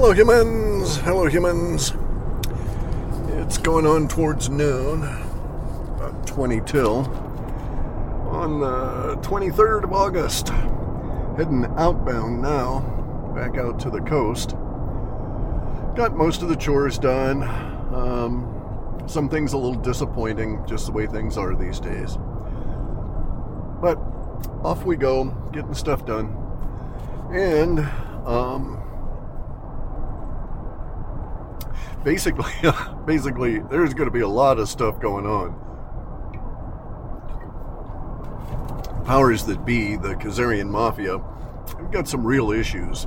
Hello, humans. Hello, humans. It's going on towards noon, about 20 till, on the 23rd of August. Heading outbound now, back out to the coast. Got most of the chores done. Um, some things a little disappointing, just the way things are these days. But off we go, getting stuff done. And, um, basically, basically, there's going to be a lot of stuff going on. Powers that be, the Khazarian mafia, have got some real issues.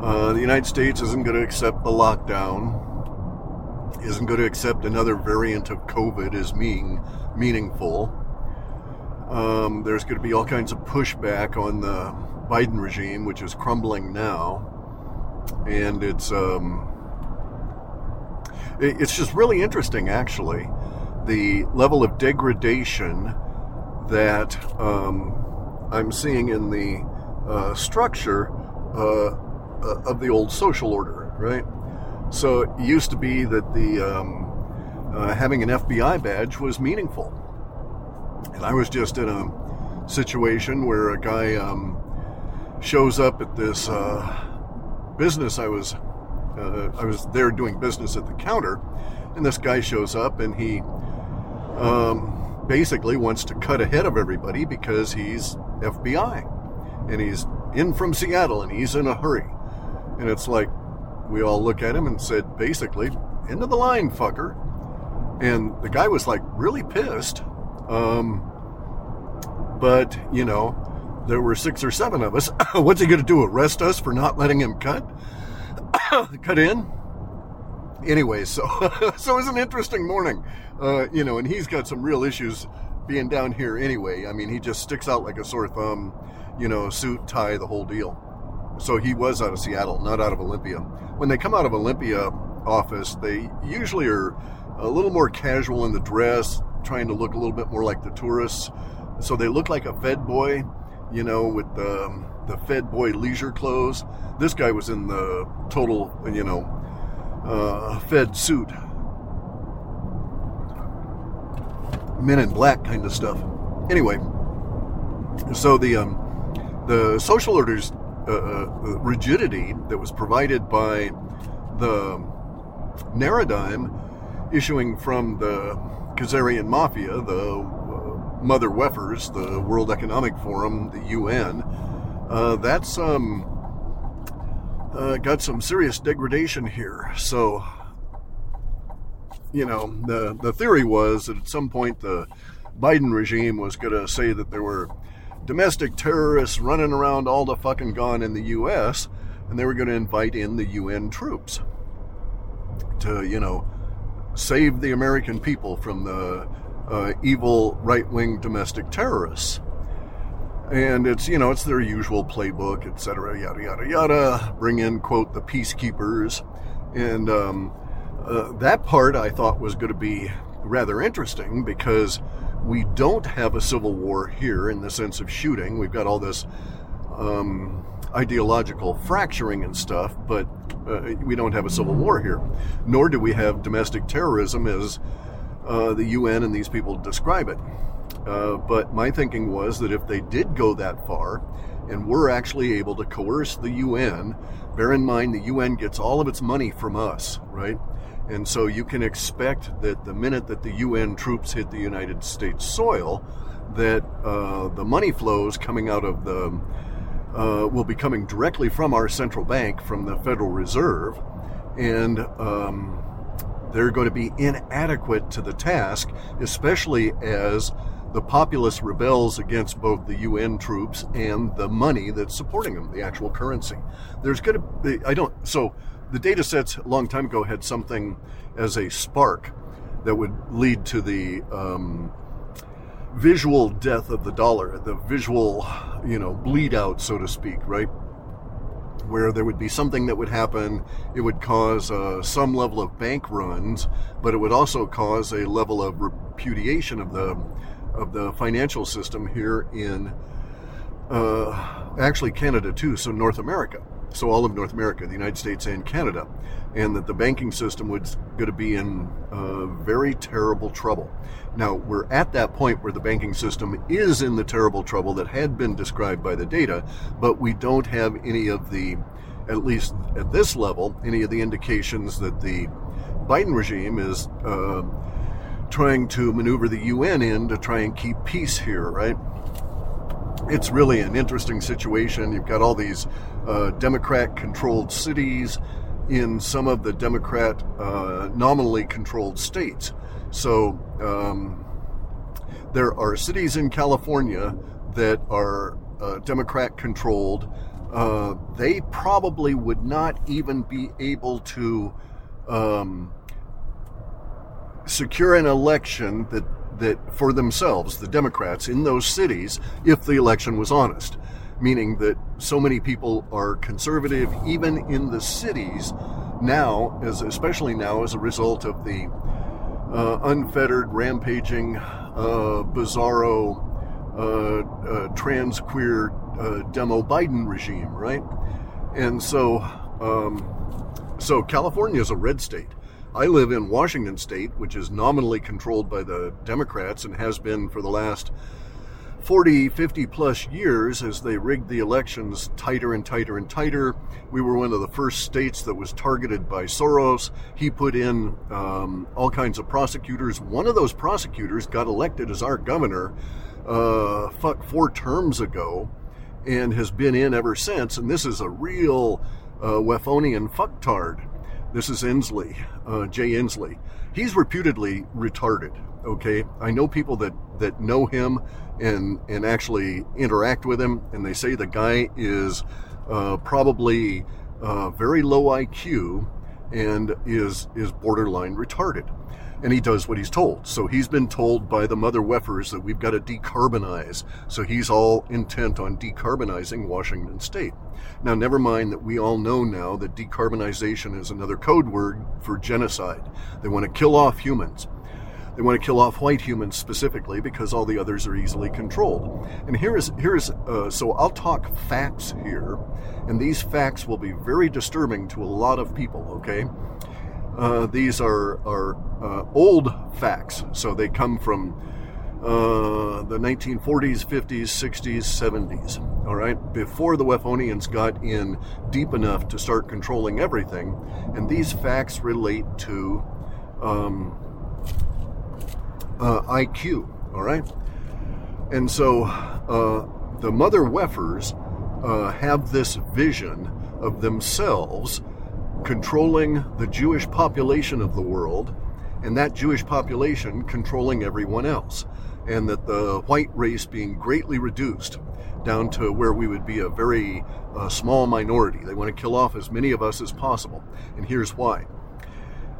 Uh, the United States isn't going to accept the lockdown, isn't going to accept another variant of COVID as being meaningful. Um, there's going to be all kinds of pushback on the Biden regime, which is crumbling now, and it's um, it's just really interesting, actually, the level of degradation that um, I'm seeing in the uh, structure uh, uh, of the old social order, right? So it used to be that the um, uh, having an FBI badge was meaningful, and I was just in a situation where a guy um, shows up at this uh, business I was uh, I was there doing business at the counter, and this guy shows up and he um, basically wants to cut ahead of everybody because he's FBI and he's in from Seattle and he's in a hurry. And it's like we all look at him and said, basically, into the line, fucker. And the guy was like really pissed. Um, but, you know, there were six or seven of us. What's he going to do? Arrest us for not letting him cut? cut in. Anyway, so so it was an interesting morning, uh, you know, and he's got some real issues being down here anyway. I mean, he just sticks out like a sore thumb, you know, suit, tie, the whole deal. So he was out of Seattle, not out of Olympia. When they come out of Olympia office, they usually are a little more casual in the dress, trying to look a little bit more like the tourists. So they look like a Fed boy, you know, with the the Fed boy leisure clothes. This guy was in the total, you know, uh, Fed suit, Men in Black kind of stuff. Anyway, so the um, the social orders uh, uh, rigidity that was provided by the Narodime issuing from the Khazarian Mafia, the uh, Mother Weffers, the World Economic Forum, the UN, uh, that's um, uh, got some serious degradation here. So, you know, the the theory was that at some point the Biden regime was going to say that there were domestic terrorists running around all the fucking gone in the U.S. and they were going to invite in the UN troops to, you know, save the American people from the uh, evil right wing domestic terrorists and it's you know it's their usual playbook, etc. Yada yada yada. Bring in quote the peacekeepers, and um, uh, that part I thought was going to be rather interesting because we don't have a civil war here in the sense of shooting. We've got all this um, ideological fracturing and stuff, but uh, we don't have a civil war here. Nor do we have domestic terrorism as uh, the UN and these people describe it. Uh, but my thinking was that if they did go that far and were actually able to coerce the UN, bear in mind the UN gets all of its money from us, right? And so you can expect that the minute that the UN troops hit the United States soil, that uh, the money flows coming out of the uh, will be coming directly from our central bank, from the Federal Reserve, and um, they're going to be inadequate to the task, especially as the populace rebels against both the UN troops and the money that's supporting them, the actual currency. There's going to be, I don't, so the data sets a long time ago had something as a spark that would lead to the um, visual death of the dollar, the visual, you know, bleed out, so to speak, right? Where there would be something that would happen, it would cause uh, some level of bank runs, but it would also cause a level of repudiation of the of the financial system here in uh, actually Canada too, so North America. So all of North America, the United States and Canada, and that the banking system was going to be in uh, very terrible trouble. Now, we're at that point where the banking system is in the terrible trouble that had been described by the data, but we don't have any of the, at least at this level, any of the indications that the Biden regime is uh, trying to maneuver the UN in to try and keep peace here, right? It's really an interesting situation. You've got all these uh, Democrat controlled cities in some of the Democrat uh, nominally controlled states. So um, there are cities in California that are uh, Democrat controlled. Uh, they probably would not even be able to um, secure an election that that for themselves, the Democrats in those cities, if the election was honest meaning that so many people are conservative even in the cities now, as especially now as a result of the uh, unfettered, rampaging, uh, bizarro, uh, uh trans queer uh, demo Biden regime, right? And so, um, so California is a red state. I live in Washington State, which is nominally controlled by the Democrats and has been for the last 40, 50 plus years as they rigged the elections tighter and tighter and tighter. We were one of the first states that was targeted by Soros. He put in um, all kinds of prosecutors. One of those prosecutors got elected as our governor, uh, fuck, four terms ago, and has been in ever since. And this is a real uh, Weffonian fucktard. This is Inslee, uh, Jay Inslee. He's reputedly retarded. Okay, I know people that that know him and and actually interact with him, and they say the guy is uh, probably uh, very low IQ and is is borderline retarded. And he does what he's told. So he's been told by the mother weffers that we've got to decarbonize. So he's all intent on decarbonizing Washington State. Now, never mind that we all know now that decarbonization is another code word for genocide. They want to kill off humans. They want to kill off white humans specifically because all the others are easily controlled. And here is here is uh, so I'll talk facts here, and these facts will be very disturbing to a lot of people. Okay, uh, these are are uh, old facts, so they come from uh, the 1940s, 50s, 60s, 70s. All right, before the Weffonians got in deep enough to start controlling everything, and these facts relate to. Um, uh, IQ. All right, and so uh, the mother Weffers uh, have this vision of themselves controlling the Jewish population of the world, and that Jewish population controlling everyone else, and that the white race being greatly reduced down to where we would be a very uh, small minority. They want to kill off as many of us as possible, and here's why.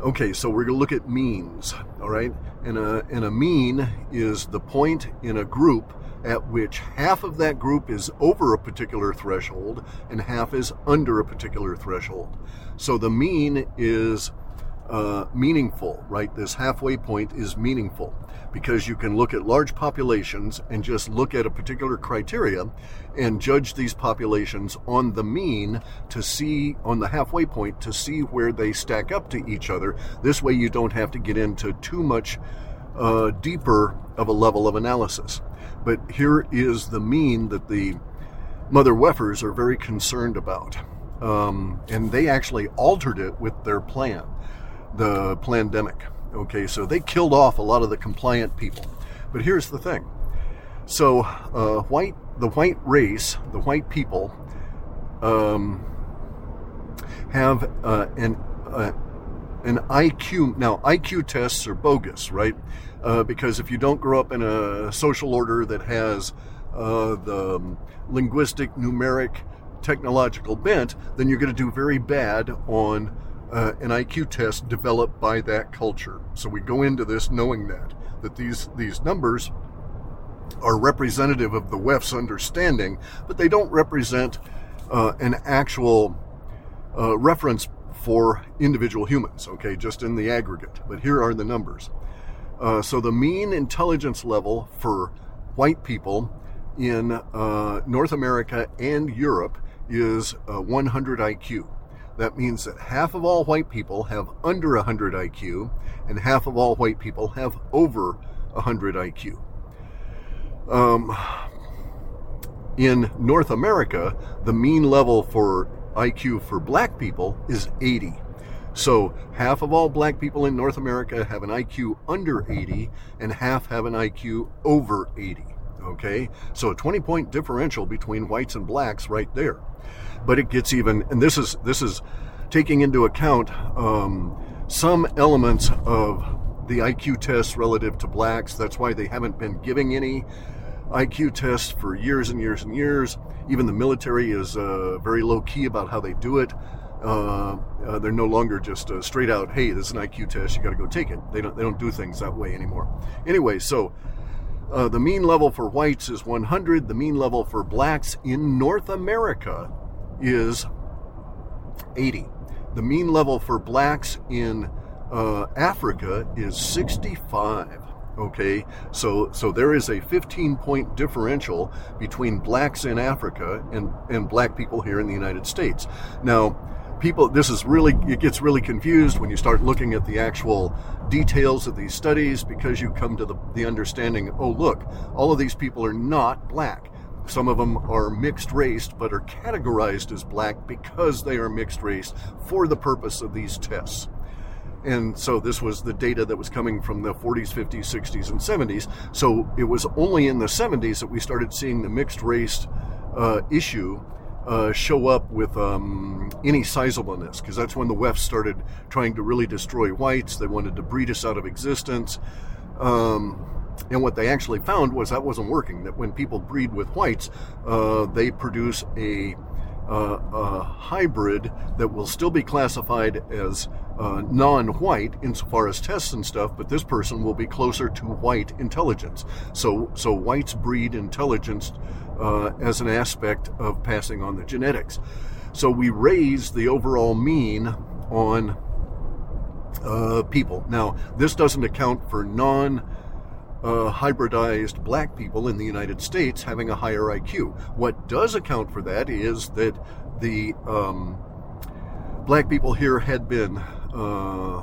Okay, so we're going to look at means, all right? And a, and a mean is the point in a group at which half of that group is over a particular threshold and half is under a particular threshold. So the mean is uh, meaningful, right? This halfway point is meaningful because you can look at large populations and just look at a particular criteria and judge these populations on the mean to see, on the halfway point, to see where they stack up to each other. This way you don't have to get into too much uh, deeper of a level of analysis. But here is the mean that the mother weffers are very concerned about. Um, and they actually altered it with their plan the pandemic. Okay, so they killed off a lot of the compliant people. But here's the thing. So, uh, white, the white race, the white people, um, have uh, an uh, an IQ. Now, IQ tests are bogus, right? Uh, because if you don't grow up in a social order that has uh, the um, linguistic, numeric, technological bent, then you're going to do very bad on uh, an IQ test developed by that culture. So we go into this knowing that that these these numbers are representative of the WEF's understanding, but they don't represent uh, an actual uh, reference for individual humans. Okay, just in the aggregate. But here are the numbers. Uh, so the mean intelligence level for white people in uh, North America and Europe is uh, 100 IQ. That means that half of all white people have under 100 IQ, and half of all white people have over 100 IQ. Um, in North America, the mean level for IQ for black people is 80. So half of all black people in North America have an IQ under 80, and half have an IQ over 80. Okay, so a 20 point differential between whites and blacks right there. But it gets even, and this is this is taking into account um, some elements of the IQ tests relative to blacks. That's why they haven't been giving any IQ tests for years and years and years. Even the military is uh, very low key about how they do it. Uh, uh, they're no longer just straight out, hey, this is an IQ test, you got to go take it. They don't they don't do things that way anymore. Anyway, so uh, the mean level for whites is 100. The mean level for blacks in North America is 80. The mean level for blacks in uh, Africa is 65. Okay, so so there is a 15 point differential between blacks in Africa and and black people here in the United States. Now, people this is really it gets really confused when you start looking at the actual details of these studies because you come to the, the understanding oh look all of these people are not black. Some of them are mixed race but are categorized as black because they are mixed race for the purpose of these tests. And so this was the data that was coming from the 40s 50s 60s and 70s so it was only in the 70s that we started seeing the mixed race uh, issue uh, show up with um, any sizableness, because that's when the West started trying to really destroy whites. They wanted to breed us out of existence. Um, and what they actually found was that wasn't working. That when people breed with whites, uh, they produce a, uh, a, hybrid that will still be classified as uh, non-white insofar as tests and stuff, but this person will be closer to white intelligence. So, so whites breed intelligence uh, as an aspect of passing on the genetics. So we raise the overall mean on uh, people. Now, this doesn't account for non uh, hybridized black people in the United States having a higher IQ. What does account for that is that the um, black people here had been uh,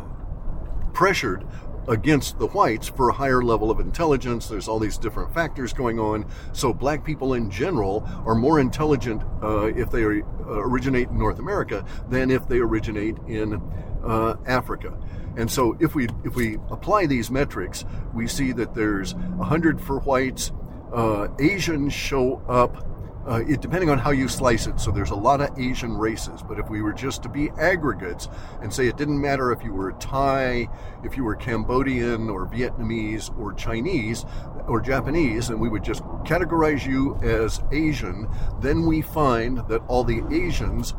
pressured against the whites for a higher level of intelligence. There's all these different factors going on. So black people in general are more intelligent uh, if they uh, originate in North America than if they originate in uh, Africa. And so if we if we apply these metrics, we see that there's 100 for whites. Uh, Asians show up uh, it, depending on how you slice it. So there's a lot of Asian races, but if we were just to be aggregates and say it didn't matter if you were Thai, if you were Cambodian or Vietnamese or Chinese or Japanese, and we would just categorize you as Asian, then we find that all the Asians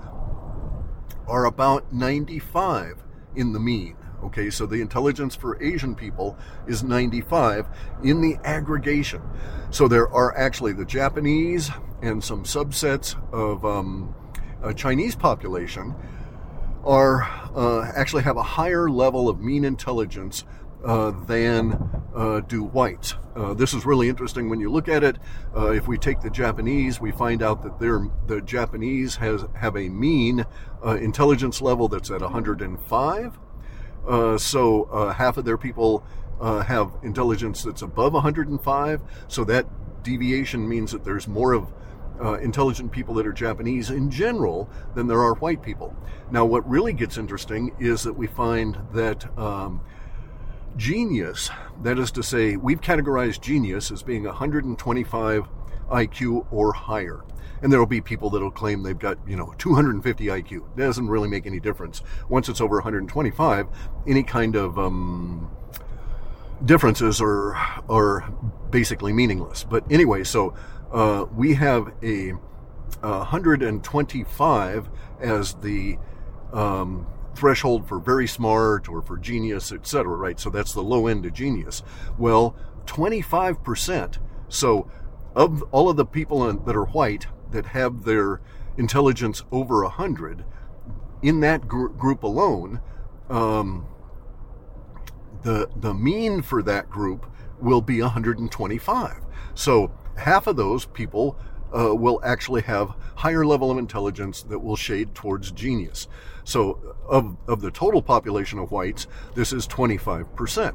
are about 95 in the mean. Okay, so the intelligence for Asian people is 95 in the aggregation. So there are actually the Japanese and some subsets of um, a Chinese population are uh, actually have a higher level of mean intelligence uh, than uh, do whites. Uh, this is really interesting when you look at it. Uh, if we take the Japanese, we find out that the Japanese has have a mean uh, intelligence level that's at 105 uh, so uh, half of their people uh, have intelligence that's above 105. So that deviation means that there's more of uh, intelligent people that are Japanese in general than there are white people. Now, what really gets interesting is that we find that um, genius, that is to say, we've categorized genius as being 125 IQ or higher and there will be people that'll claim they've got you know 250 IQ. It doesn't really make any difference. Once it's over 125, any kind of um, differences are are basically meaningless. But anyway, so uh, we have a, a 125 as the um, threshold for very smart or for genius, etc. Right? So that's the low end of genius. Well, 25%. So of all of the people that are white, that have their intelligence over 100, in that gr- group alone, um, the, the mean for that group will be 125. So half of those people uh, will actually have higher level of intelligence that will shade towards genius. So, of, of the total population of whites, this is 25%.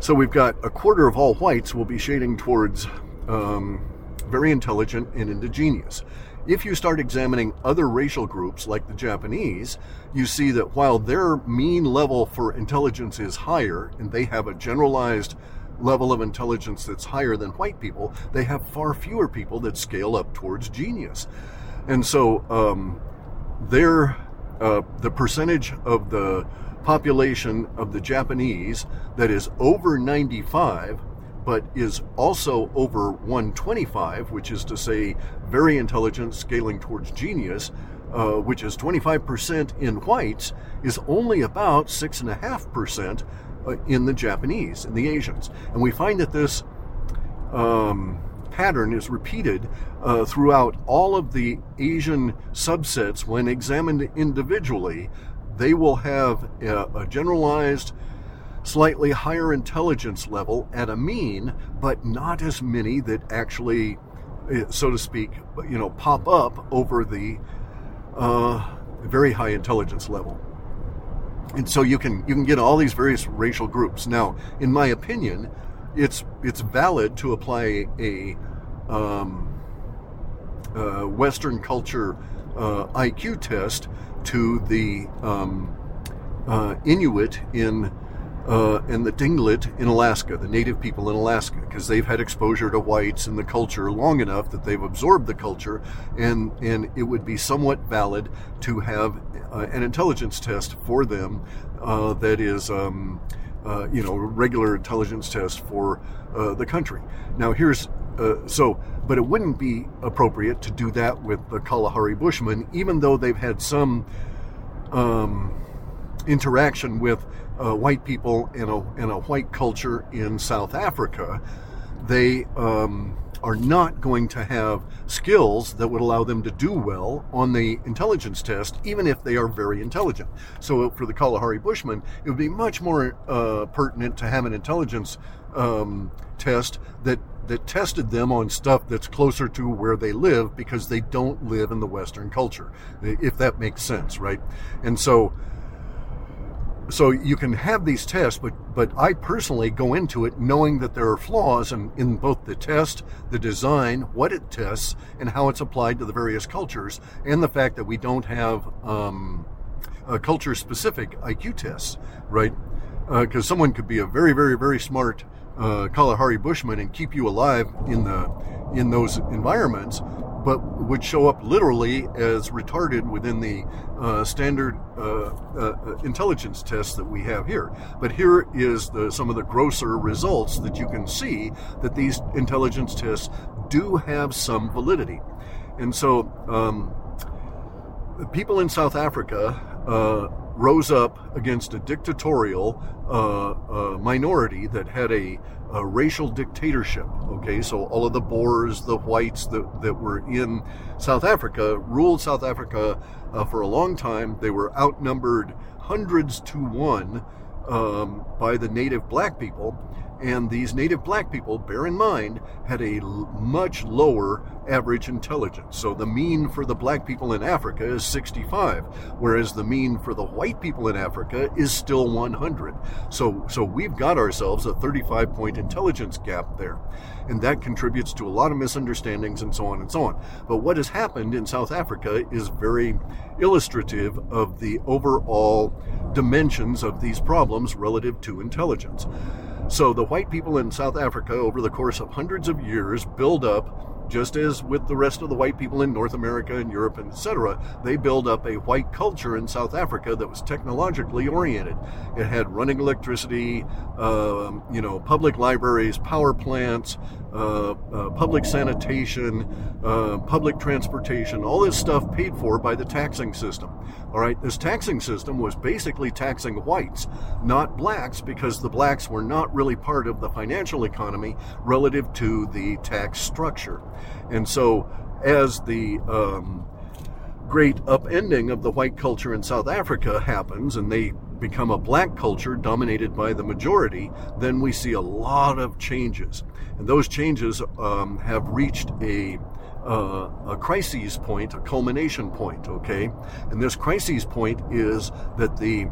So, we've got a quarter of all whites will be shading towards um, very intelligent and into genius. If you start examining other racial groups like the Japanese, you see that while their mean level for intelligence is higher and they have a generalized level of intelligence that's higher than white people, they have far fewer people that scale up towards genius. And so um, their, uh, the percentage of the population of the Japanese that is over 95 but is also over 125, which is to say, very intelligent, scaling towards genius, uh, which is 25% in whites, is only about 6.5% uh, in the Japanese, in the Asians. And we find that this um, pattern is repeated uh, throughout all of the Asian subsets when examined individually. They will have a, a generalized slightly higher intelligence level at a mean, but not as many that actually, eh, so to speak, you know, pop up over the uh, very high intelligence level. And so you can you can get all these various racial groups. Now, in my opinion, it's it's valid to apply a um, uh, Western culture uh, IQ test to the um, uh, Inuit in uh, and the Tlingit in Alaska, the native people in Alaska, because they've had exposure to whites and the culture long enough that they've absorbed the culture, and and it would be somewhat valid to have uh, an intelligence test for them uh, that is. Um, uh, you know, regular intelligence test for uh, the country. Now, here's uh, so, but it wouldn't be appropriate to do that with the Kalahari Bushmen, even though they've had some um, interaction with uh, white people in a, in a white culture in South Africa, they um, are not going to have skills that would allow them to do well on the intelligence test, even if they are very intelligent. So, for the Kalahari Bushmen, it would be much more uh, pertinent to have an intelligence um, test that that tested them on stuff that's closer to where they live because they don't live in the Western culture, if that makes sense, right? And so so you can have these tests, but but I personally go into it knowing that there are flaws in, in both the test, the design, what it tests, and how it's applied to the various cultures, and the fact that we don't have um, culture specific IQ tests, right? Because uh, someone could be a very, very, very smart uh, Kalahari Bushman and keep you alive in the in those environments, but would show up literally as retarded within the uh, standard uh, uh, intelligence tests that we have here. But here is the, some of the grosser results that you can see that these intelligence tests do have some validity. And so, um, people in South Africa uh, rose up against a dictatorial uh, uh, minority that had a, a, racial dictatorship. Okay, so all of the Boers, the whites that, that were in South Africa, ruled South Africa uh, for a long time. They were outnumbered hundreds to one um, by the native black people. And these native black people, bear in mind, had a l- much lower average intelligence. So the mean for the black people in Africa is 65, whereas the mean for the white people in Africa is still 100. So, so we've got ourselves a 35 point intelligence gap there. And that contributes to a lot of misunderstandings and so on and so on. But what has happened in South Africa is very illustrative of the overall dimensions of these problems relative to intelligence. So the white people in South Africa, over the course of hundreds of years, build up just as with the rest of the white people in North America and Europe, and etc., they build up a white culture in South Africa that was technologically oriented. It had running electricity, uh, you know, public libraries, power plants, uh, uh, public sanitation, uh, public transportation, all this stuff paid for by the taxing system. All right, this taxing system was basically taxing whites, not blacks, because the blacks were not really part of the financial economy relative to the tax structure. And so, as the um, great upending of the white culture in South Africa happens and they become a black culture dominated by the majority, then we see a lot of changes. And those changes um, have reached a uh, a crisis point, a culmination point, okay? And this crisis point is that the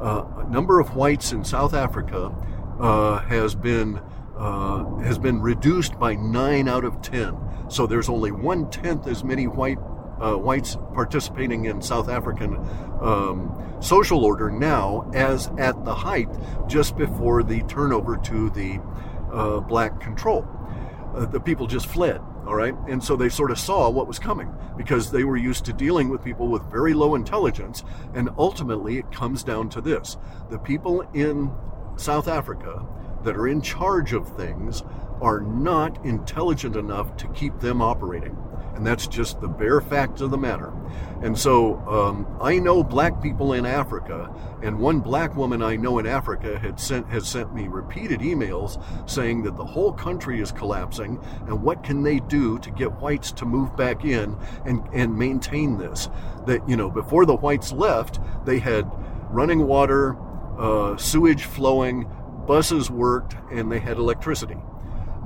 uh, number of whites in South Africa uh, has been uh, has been reduced by nine out of ten. So there's only one tenth as many white uh, whites participating in South African um, social order now as at the height just before the turnover to the uh, black control. Uh, the people just fled all right? And so they sort of saw what was coming because they were used to dealing with people with very low intelligence and ultimately it comes down to this. The people in south africa that are in charge of things are not intelligent enough to keep them operating and that's just the bare fact of the matter. And so um, I know black people in Africa, and one black woman I know in Africa had sent has sent me repeated emails saying that the whole country is collapsing, and what can they do to get whites to move back in and and maintain this? That you know before the whites left, they had running water, uh, sewage flowing, buses worked, and they had electricity.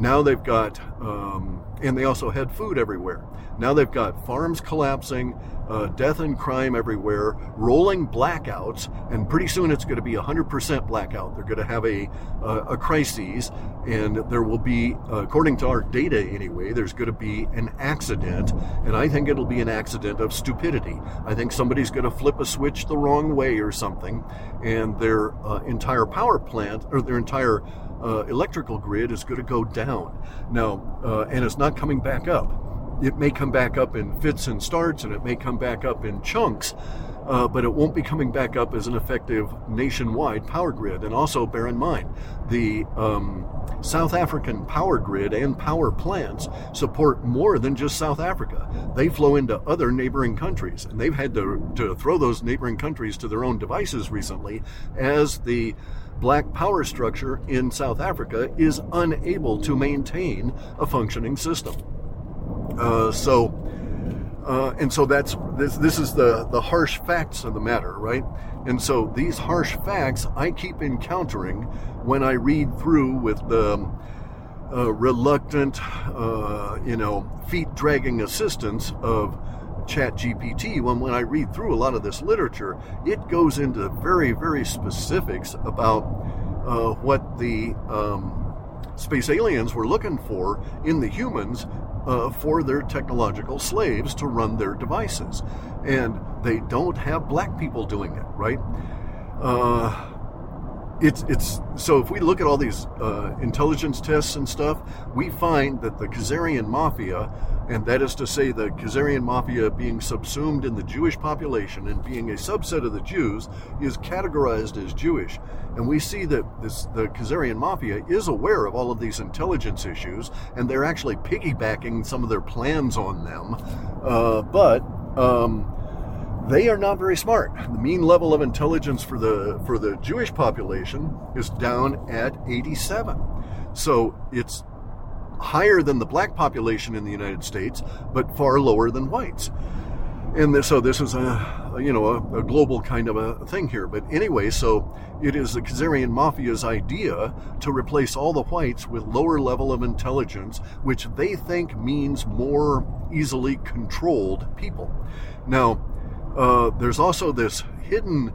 Now they've got, um, and they also had food everywhere. Now they've got farms collapsing, uh, death and crime everywhere, rolling blackouts, and pretty soon it's going to be 100% blackout. They're going to have a, uh, a crisis, and there will be, uh, according to our data anyway, there's going to be an accident, and I think it'll be an accident of stupidity. I think somebody's going to flip a switch the wrong way or something, and their uh, entire power plant, or their entire uh, electrical grid is going to go down. Now, uh, and it's not coming back up. It may come back up in fits and starts, and it may come back up in chunks, uh, but it won't be coming back up as an effective nationwide power grid. And also, bear in mind, the um, South African power grid and power plants support more than just South Africa. They flow into other neighboring countries, and they've had to, to throw those neighboring countries to their own devices recently as the black power structure in South Africa is unable to maintain a functioning system. Uh, so, uh, and so that's this. This is the the harsh facts of the matter, right? And so these harsh facts I keep encountering when I read through with the uh, reluctant, uh, you know, feet dragging assistance of Chat GPT. When when I read through a lot of this literature, it goes into very very specifics about uh, what the um, space aliens were looking for in the humans uh, for their technological slaves to run their devices. And they don't have black people doing it, right? Uh, it's it's so if we look at all these uh, intelligence tests and stuff, we find that the Khazarian mafia, and that is to say, the Khazarian mafia being subsumed in the Jewish population and being a subset of the Jews, is categorized as Jewish. And we see that this the Khazarian mafia is aware of all of these intelligence issues, and they're actually piggybacking some of their plans on them. Uh, but um, they are not very smart. The mean level of intelligence for the for the Jewish population is down at 87. So it's higher than the black population in the United States, but far lower than whites. And this, so this is a, you know a, a, global kind of a thing here. But anyway, so it is the Khazarian mafia's idea to replace all the whites with lower level of intelligence, which they think means more easily controlled people. Now, uh, there's also this hidden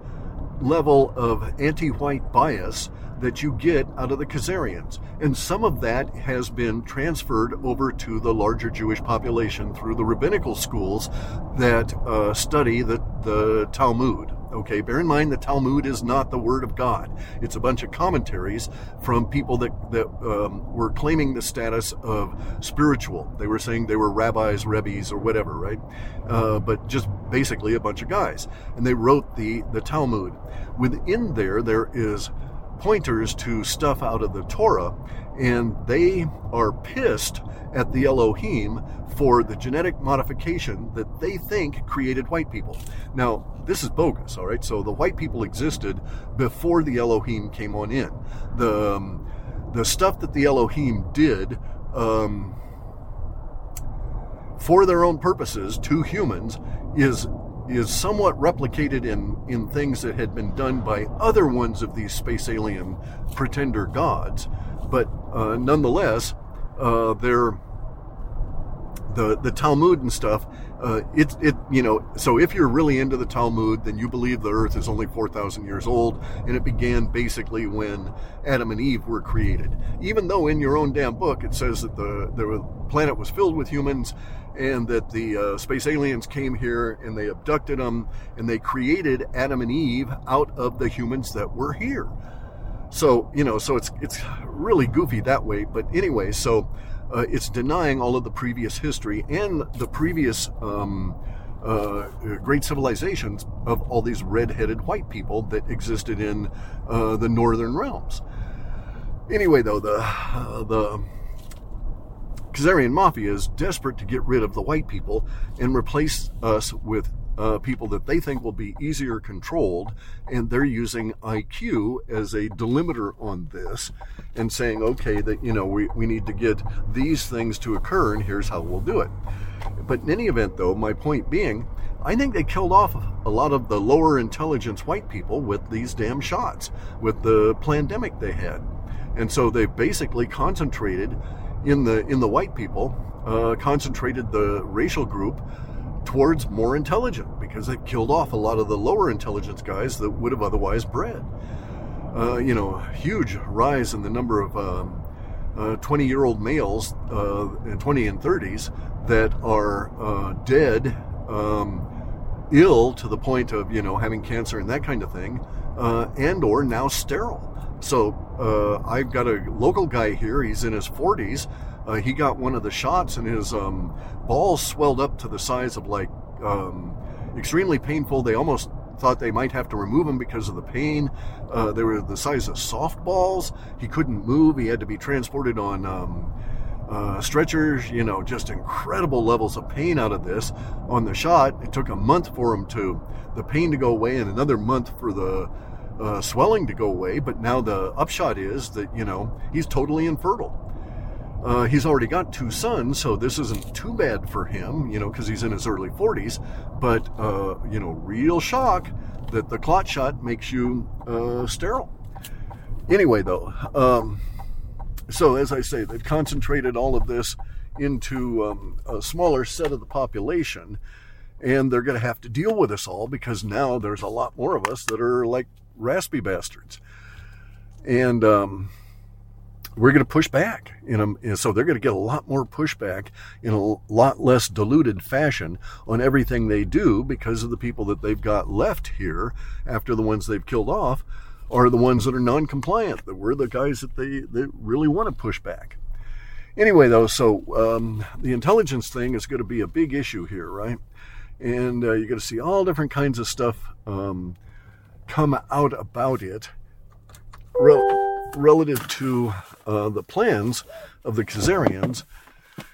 level of anti white bias that you get out of the Khazarians. And some of that has been transferred over to the larger Jewish population through the rabbinical schools that uh, study the, the Talmud. Okay, bear in mind the Talmud is not the Word of God. It's a bunch of commentaries from people that, that um, were claiming the status of spiritual. They were saying they were rabbis, rebbes, or whatever, right? Uh, but just basically a bunch of guys. And they wrote the, the Talmud. Within there, there is pointers to stuff out of the Torah, and they are pissed at the Elohim for the genetic modification that they think created white people. Now, this is bogus, all right? So the white people existed before the Elohim came on in. The, um, the stuff that the Elohim did um, for their own purposes to humans is is somewhat replicated in, in things that had been done by other ones of these space alien pretender gods. But uh, nonetheless, uh, they're the the Talmud and stuff. Uh, it it you know so if you're really into the Talmud, then you believe the Earth is only four thousand years old, and it began basically when Adam and Eve were created. Even though in your own damn book it says that the the planet was filled with humans, and that the uh, space aliens came here and they abducted them and they created Adam and Eve out of the humans that were here. So you know, so it's it's really goofy that way. But anyway, so uh, it's denying all of the previous history and the previous um, uh, great civilizations of all these red-headed white people that existed in uh, the northern realms. Anyway, though the uh, the Khazarian mafia is desperate to get rid of the white people and replace us with uh, people that they think will be easier controlled, and they're using IQ as a delimiter on this and saying, okay, that you know we, we need to get these things to occur, and here's how we'll do it. But in any event, though, my point being, I think they killed off a lot of the lower intelligence white people with these damn shots, with the pandemic they had. And so they basically concentrated in the in the white people, uh, concentrated the racial group towards more intelligent because it killed off a lot of the lower intelligence guys that would have otherwise bred. Uh, you know, huge rise in the number of um, uh, 20 year old males, uh, 20 and 30s, that are uh, dead, um, ill to the point of, you know, having cancer and that kind of thing, uh, and or now sterile. So uh, I've got a local guy here, he's in his 40s. He got one of the shots and his um, balls swelled up to the size of like um, extremely painful. They almost thought they might have to remove him because of the pain. Uh, they were the size of softballs. He couldn't move. He had to be transported on um, uh, stretchers. You know, just incredible levels of pain out of this. On the shot, it took a month for him to the pain to go away, and another month for the uh, swelling to go away. But now the upshot is that you know he's totally infertile. Uh, he's already got two sons, so this isn't too bad for him, you know, because he's in his early 40s. But, uh, you know, real shock that the clot shot makes you uh, sterile. Anyway, though, um, so as I say, they've concentrated all of this into um, a smaller set of the population, and they're going to have to deal with us all because now there's a lot more of us that are like raspy bastards. And, um, we're going to push back. You know, so they're going to get a lot more pushback in a lot less diluted fashion on everything they do because of the people that they've got left here after the ones they've killed off are the ones that are non-compliant. That we're the guys that they, they really want to push back. Anyway, though, so um, the intelligence thing is going to be a big issue here, right? And uh, you're going to see all different kinds of stuff um, come out about it relative to uh, the plans of the Khazarians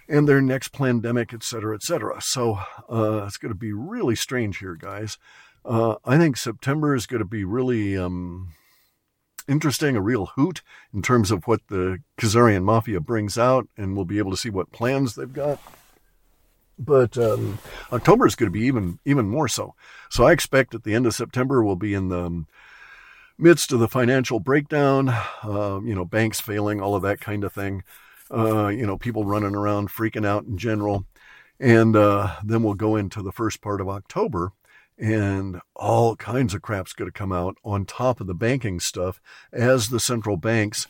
and their next pandemic, et cetera, et cetera. So uh, it's going to be really strange here, guys. Uh, I think September is going to be really um, interesting, a real hoot in terms of what the Khazarian mafia brings out, and we'll be able to see what plans they've got. But um, October is going to be even even more so. So I expect at the end of September we'll be in the um, midst of the financial breakdown, uh, you know, banks failing, all of that kind of thing, uh, you know, people running around freaking out in general. And uh, then we'll go into the first part of October, and all kinds of crap's going to come out on top of the banking stuff as the central banks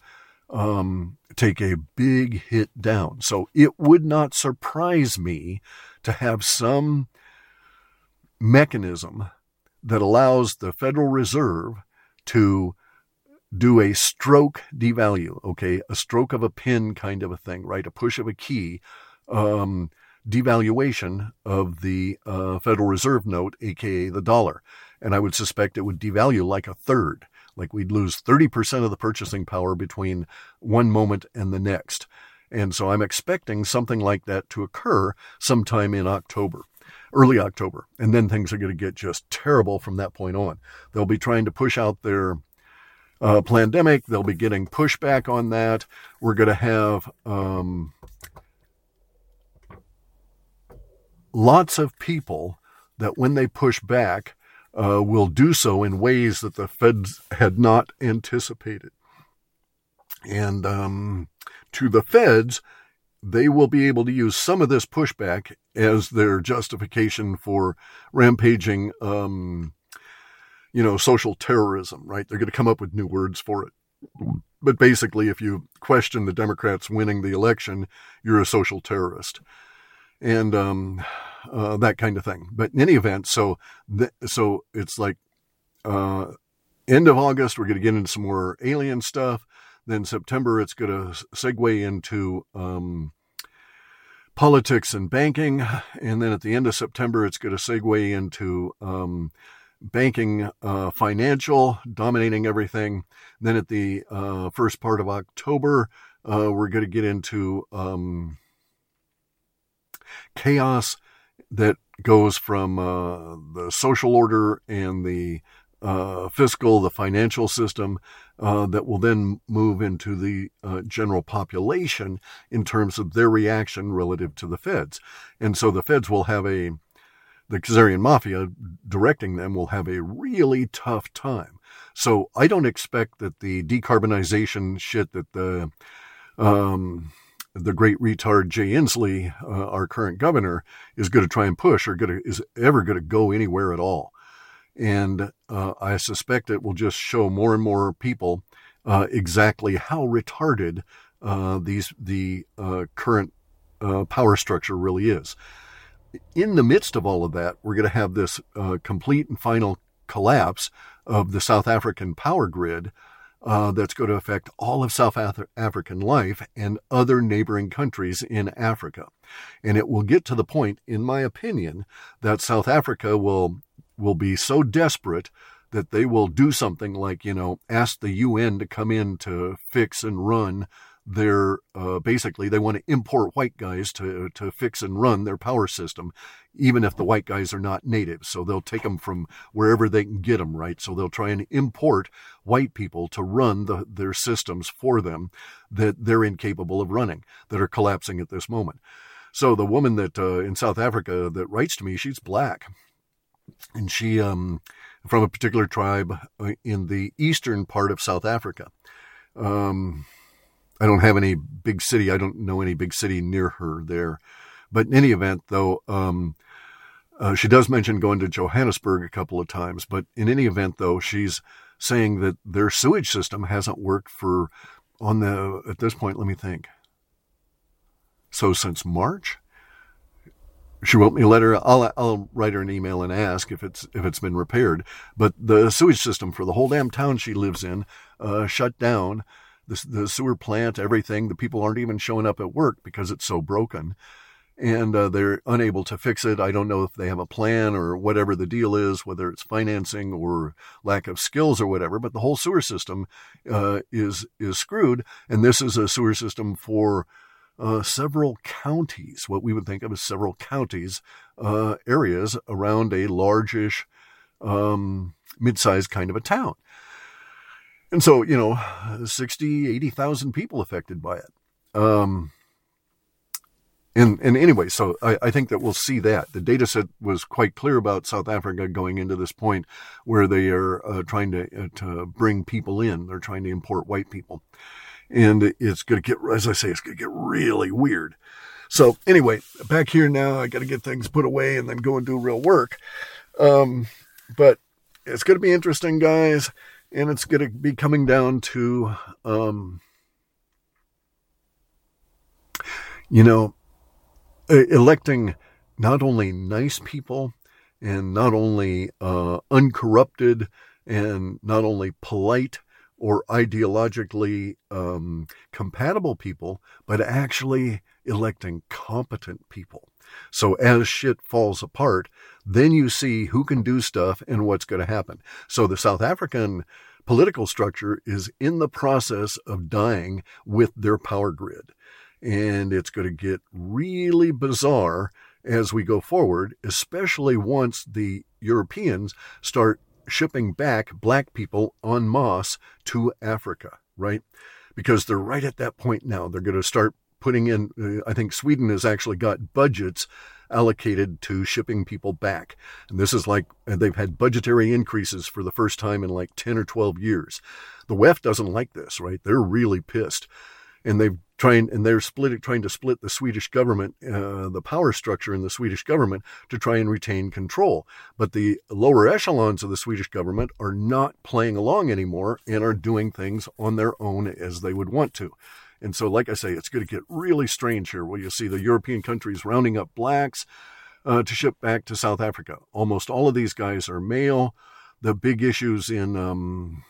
um, take a big hit down. So it would not surprise me to have some mechanism that allows the Federal Reserve to do a stroke devalue, okay, a stroke of a pin kind of a thing, right? A push of a key, um, devaluation of the uh, Federal Reserve note, aka the dollar. And I would suspect it would devalue like a third, like we'd lose 30% of the purchasing power between one moment and the next. And so I'm expecting something like that to occur sometime in October early October. And then things are going to get just terrible from that point on. They'll be trying to push out their uh, pandemic. They'll be getting pushback on that. We're going to have um, lots of people that when they push back uh, will do so in ways that the feds had not anticipated. And um, to the feds, they will be able to use some of this pushback as their justification for rampaging, um, you know, social terrorism, right? They're going to come up with new words for it. But basically, if you question the Democrats winning the election, you're a social terrorist. And um, uh, that kind of thing. But in any event, so th- so it's like uh, end of August, we're going to get into some more alien stuff. Then September, it's going to segue into um, politics and banking. And then at the end of September, it's going to segue into um, banking, uh, financial, dominating everything. Then at the uh, first part of October, uh, we're going to get into um, chaos that goes from uh, the social order and the uh, fiscal, the financial system, uh, that will then move into the uh, general population in terms of their reaction relative to the feds. And so the feds will have a, the Khazarian mafia directing them will have a really tough time. So I don't expect that the decarbonization shit that the, um, the great retard Jay Inslee, uh, our current governor, is going to try and push or to, is ever going to go anywhere at all. And uh, I suspect it will just show more and more people uh, exactly how retarded uh, these the uh, current uh, power structure really is. In the midst of all of that, we're going to have this uh, complete and final collapse of the South African power grid that's going to affect all of South Af- African life and other neighboring countries in Africa. And it will get to the point, in my opinion, that South Africa will will be so desperate that they will do something like, you know, ask the UN to come in to fix and run their, uh, basically, they want to import white guys to, to fix and run their power system, even if the white guys are not native. So they'll take them from wherever they can get them, right? So they'll try and import white people to run the, their systems for them that they're incapable of running, that are collapsing at this moment. So the woman that uh, in South Africa that writes to me, she's black and she um, from a particular tribe uh, in the eastern part of South Africa. Um, I don't have any big city. I don't know any big city near her there. But in any event, though, um, uh, she does mention going to Johannesburg a couple of times. But in any event, though, she's saying that their sewage system hasn't worked for on the at this point. Let me think. So since March, she wrote me a letter. I'll I'll write her an email and ask if it's if it's been repaired. But the sewage system for the whole damn town she lives in uh, shut down. The, the sewer plant, everything. The people aren't even showing up at work because it's so broken, and uh, they're unable to fix it. I don't know if they have a plan or whatever the deal is, whether it's financing or lack of skills or whatever. But the whole sewer system uh, is is screwed, and this is a sewer system for uh, several counties, what we would think of as several counties, uh, areas around a largish, um, mid-sized kind of a town. And so, you know, 60, 80,000 people affected by it. Um, and, and anyway, so I, I, think that we'll see that. The data set was quite clear about South Africa going into this point where they are uh, trying to, uh, to bring people in. They're trying to import white people and it's going to get, as I say, it's going to get really weird. So anyway, back here now, I got to get things put away and then go and do real work. Um, but it's going to be interesting, guys, and it's going to be coming down to, um, you know, electing not only nice people and not only uh, uncorrupted and not only polite or ideologically um, compatible people, but actually electing competent people. So as shit falls apart, then you see who can do stuff and what's going to happen. So the South African political structure is in the process of dying with their power grid. And it's going to get really bizarre as we go forward, especially once the Europeans start shipping back black people en masse to Africa, right? Because they're right at that point now. They're going to start putting in, uh, I think Sweden has actually got budgets allocated to shipping people back. And this is like they've had budgetary increases for the first time in like 10 or 12 years. The WEF doesn't like this, right? They're really pissed. And they've trying and they're split trying to split the Swedish government, uh, the power structure in the Swedish government to try and retain control. But the lower echelons of the Swedish government are not playing along anymore and are doing things on their own as they would want to. And so, like I say, it's going to get really strange here where you see the European countries rounding up blacks uh, to ship back to South Africa. Almost all of these guys are male. The big issues in um,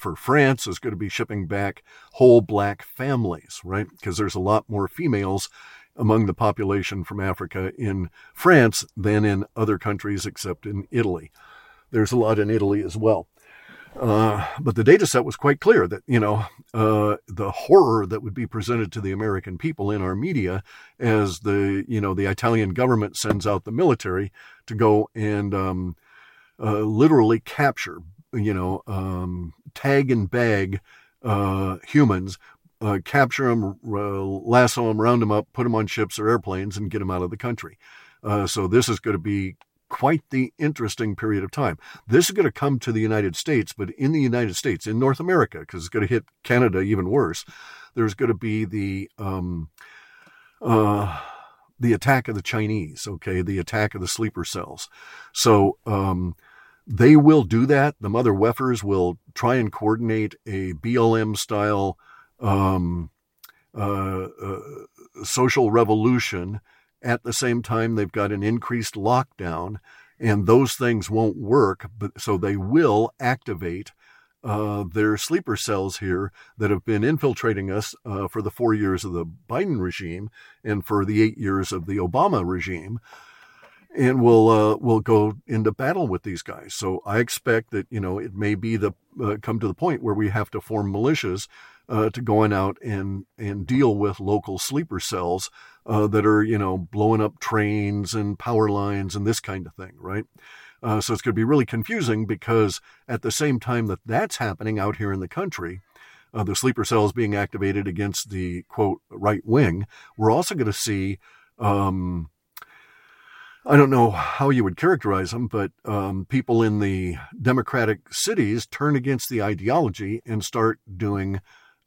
for France is going to be shipping back whole black families, right? Because there's a lot more females among the population from Africa in France than in other countries except in Italy. There's a lot in Italy as well. Uh, but the data set was quite clear that, you know, uh, the horror that would be presented to the American people in our media as the, you know, the Italian government sends out the military to go and um, uh, literally capture, you know, um, tag and bag uh, humans, uh, capture them, uh, lasso them, round them up, put them on ships or airplanes, and get them out of the country. Uh, so this is going to be quite the interesting period of time. This is going to come to the United States, but in the United States, in North America, because it's going to hit Canada even worse. There's going to be the um, uh, the attack of the Chinese. Okay, the attack of the sleeper cells. So. Um, they will do that. The mother weffers will try and coordinate a BLM style um, uh, uh, social revolution. At the same time, they've got an increased lockdown, and those things won't work. But so they will activate uh, their sleeper cells here that have been infiltrating us uh, for the four years of the Biden regime and for the eight years of the Obama regime and we'll uh, we'll go into battle with these guys. So I expect that you know it may be the uh, come to the point where we have to form militias uh, to going out and and deal with local sleeper cells uh, that are you know blowing up trains and power lines and this kind of thing, right? Uh, so it's going to be really confusing because at the same time that that's happening out here in the country. Uh, the sleeper cells being activated against the quote right wing. We're also going to see um, I don't know how you would characterize them, but um, people in the democratic cities turn against the ideology and start doing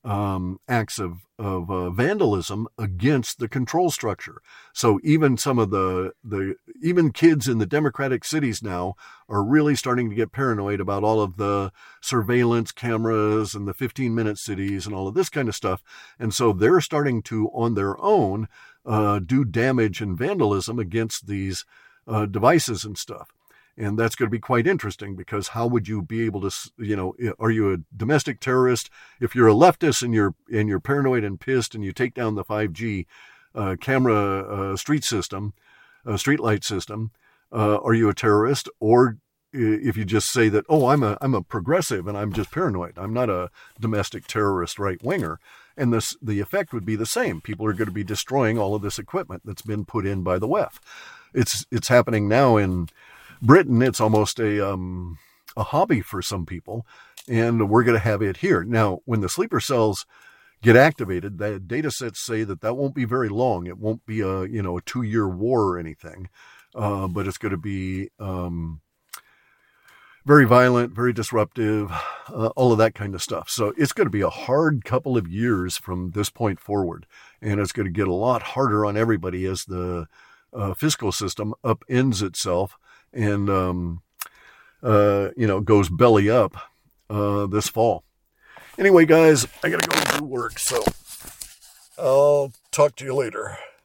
um, acts of, of uh, vandalism against the control structure. So even some of the, the even kids in the democratic cities now are really starting to get paranoid about all of the surveillance cameras and the 15 minute cities and all of this kind of stuff. And so they're starting to, on their own, uh, do damage and vandalism against these uh, devices and stuff. And that's going to be quite interesting because how would you be able to, you know, are you a domestic terrorist? If you're a leftist and you're and you're paranoid and pissed and you take down the 5G uh, camera uh, street system, uh, street light system, uh, are you a terrorist? Or if you just say that, oh, I'm a I'm a progressive and I'm just paranoid, I'm not a domestic terrorist right winger, and this the effect would be the same. People are going to be destroying all of this equipment that's been put in by the WEF. It's it's happening now in Britain. It's almost a um, a hobby for some people, and we're going to have it here now. When the sleeper cells get activated, the data sets say that that won't be very long. It won't be a you know a two year war or anything, uh, but it's going to be um, very violent, very disruptive, uh, all of that kind of stuff. So it's going to be a hard couple of years from this point forward. And it's going to get a lot harder on everybody as the uh, fiscal system upends itself and, um, uh, you know, goes belly up uh, this fall. Anyway, guys, I got to go do work. So I'll talk to you later.